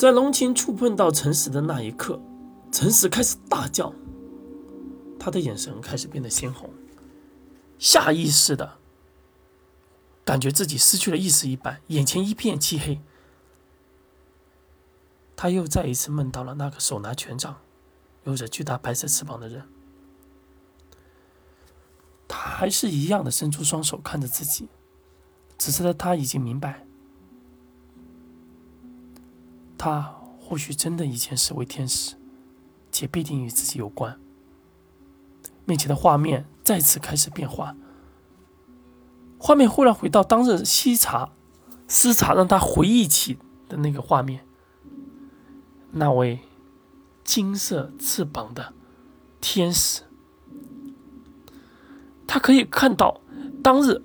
在龙琴触碰到陈实的那一刻，陈实开始大叫，他的眼神开始变得鲜红，下意识的感觉自己失去了意识一般，眼前一片漆黑。他又再一次梦到了那个手拿权杖、有着巨大白色翅膀的人，他还是一样的伸出双手看着自己，此时的他已经明白。他或许真的以前是位天使，且必定与自己有关。面前的画面再次开始变化，画面忽然回到当日西茶、私茶让他回忆起的那个画面，那位金色翅膀的天使，他可以看到当日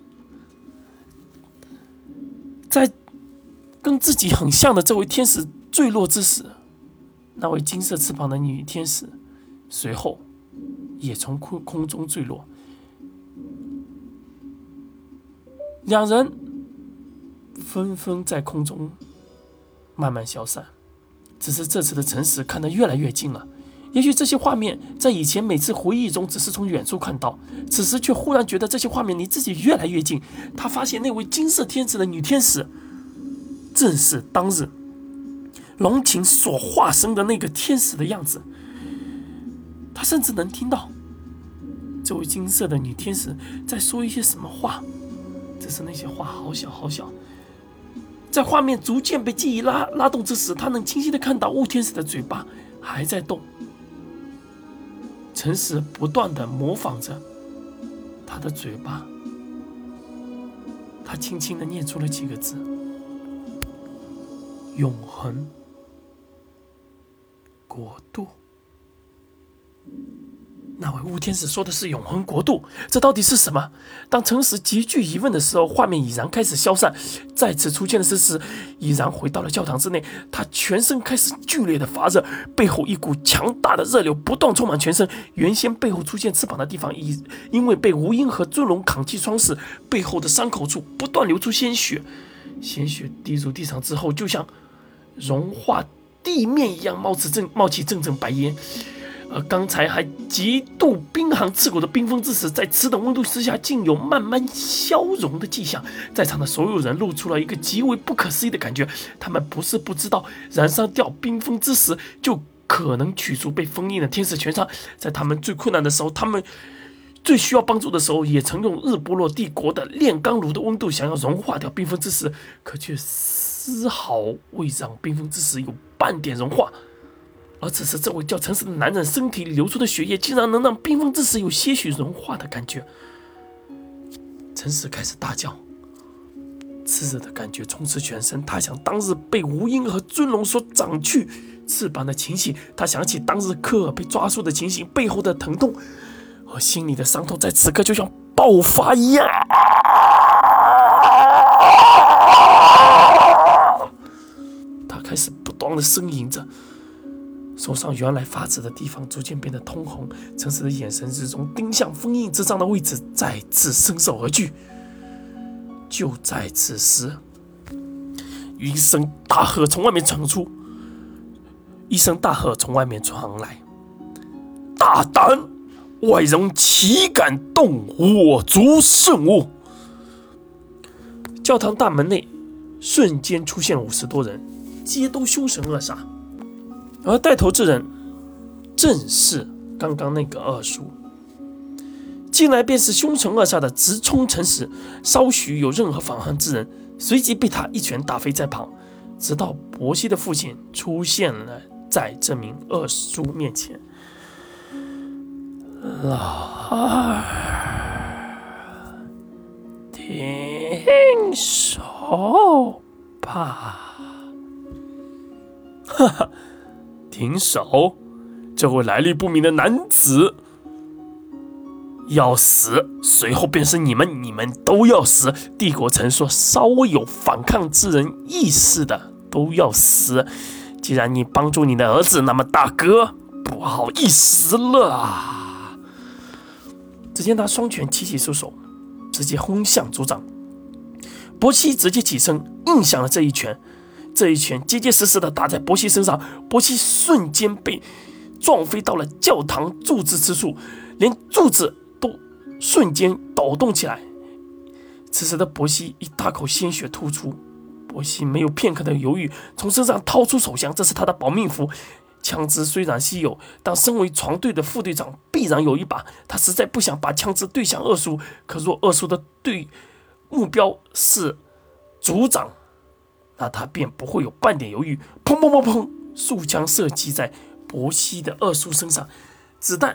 在跟自己很像的这位天使。坠落之时，那位金色翅膀的女天使随后也从空空中坠落。两人纷纷在空中慢慢消散。只是这次的诚实看得越来越近了。也许这些画面在以前每次回忆中只是从远处看到，此时却忽然觉得这些画面离自己越来越近。他发现那位金色天使的女天使正是当日。龙琴所化身的那个天使的样子，他甚至能听到这位金色的女天使在说一些什么话，只是那些话好小好小。在画面逐渐被记忆拉拉动之时，他能清晰的看到雾天使的嘴巴还在动，诚实不断的模仿着他的嘴巴，他轻轻的念出了几个字：永恒。国度，那位雾天使说的是永恒国度，这到底是什么？当诚实极具疑问的时候，画面已然开始消散，再次出现的是时，已然回到了教堂之内。他全身开始剧烈的发热，背后一股强大的热流不断充满全身。原先背后出现翅膀的地方，已因为被吴英和尊龙扛击穿刺，背后的伤口处不断流出鲜血，鲜血滴入地上之后，就像融化。地面一样冒起阵冒起阵阵白烟，而刚才还极度冰寒刺骨的冰封之时，在此等温度之下，竟有慢慢消融的迹象。在场的所有人露出了一个极为不可思议的感觉。他们不是不知道，燃烧掉冰封之时，就可能取出被封印的天使权杖。在他们最困难的时候，他们最需要帮助的时候，也曾用日不落帝国的炼钢炉的温度，想要融化掉冰封之时，可却丝毫未让冰封之时有。半点融化，而此时这位叫诚实的男人身体流出的血液，竟然能让冰封之时有些许融化的感觉。诚实开始大叫，炽热的感觉充斥全身。他想当日被吴英和尊龙所长去翅膀的情形，他想起当日科尔被抓住的情形，背后的疼痛和心里的伤痛，在此刻就像爆发一样。开始。不断的呻吟着，手上原来发紫的地方逐渐变得通红。诚实的眼神之中盯向封印之杖的位置，再次伸手而去。就在此时，一声大喝从外面传出，一声大喝从外面传来：“大胆！外人岂敢动我族圣物？”教堂大门内瞬间出现五十多人。皆都凶神恶煞，而带头之人正是刚刚那个二叔。进来便是凶神恶煞的直冲城时，稍许有任何反抗之人，随即被他一拳打飞在旁。直到伯西的父亲出现了在这名二叔面前，老二，停手吧。哈哈，停手！这位来历不明的男子要死，随后便是你们，你们都要死。帝国曾说，稍微有反抗之人意识的都要死。既然你帮助你的儿子，那么大哥不好意思了！只见他双拳齐齐出手，直接轰向族长。伯西直接起身应响了这一拳。这一拳结结实实的打在伯西身上，伯西瞬间被撞飞到了教堂柱子之处，连柱子都瞬间抖动起来。此时的伯西一大口鲜血吐出，伯西没有片刻的犹豫，从身上掏出手枪，这是他的保命符。枪支虽然稀有，但身为船队的副队长，必然有一把。他实在不想把枪支对向二叔，可若二叔的对目标是组长，那他便不会有半点犹豫。砰砰砰砰，数枪射击在伯西的二叔身上，子弹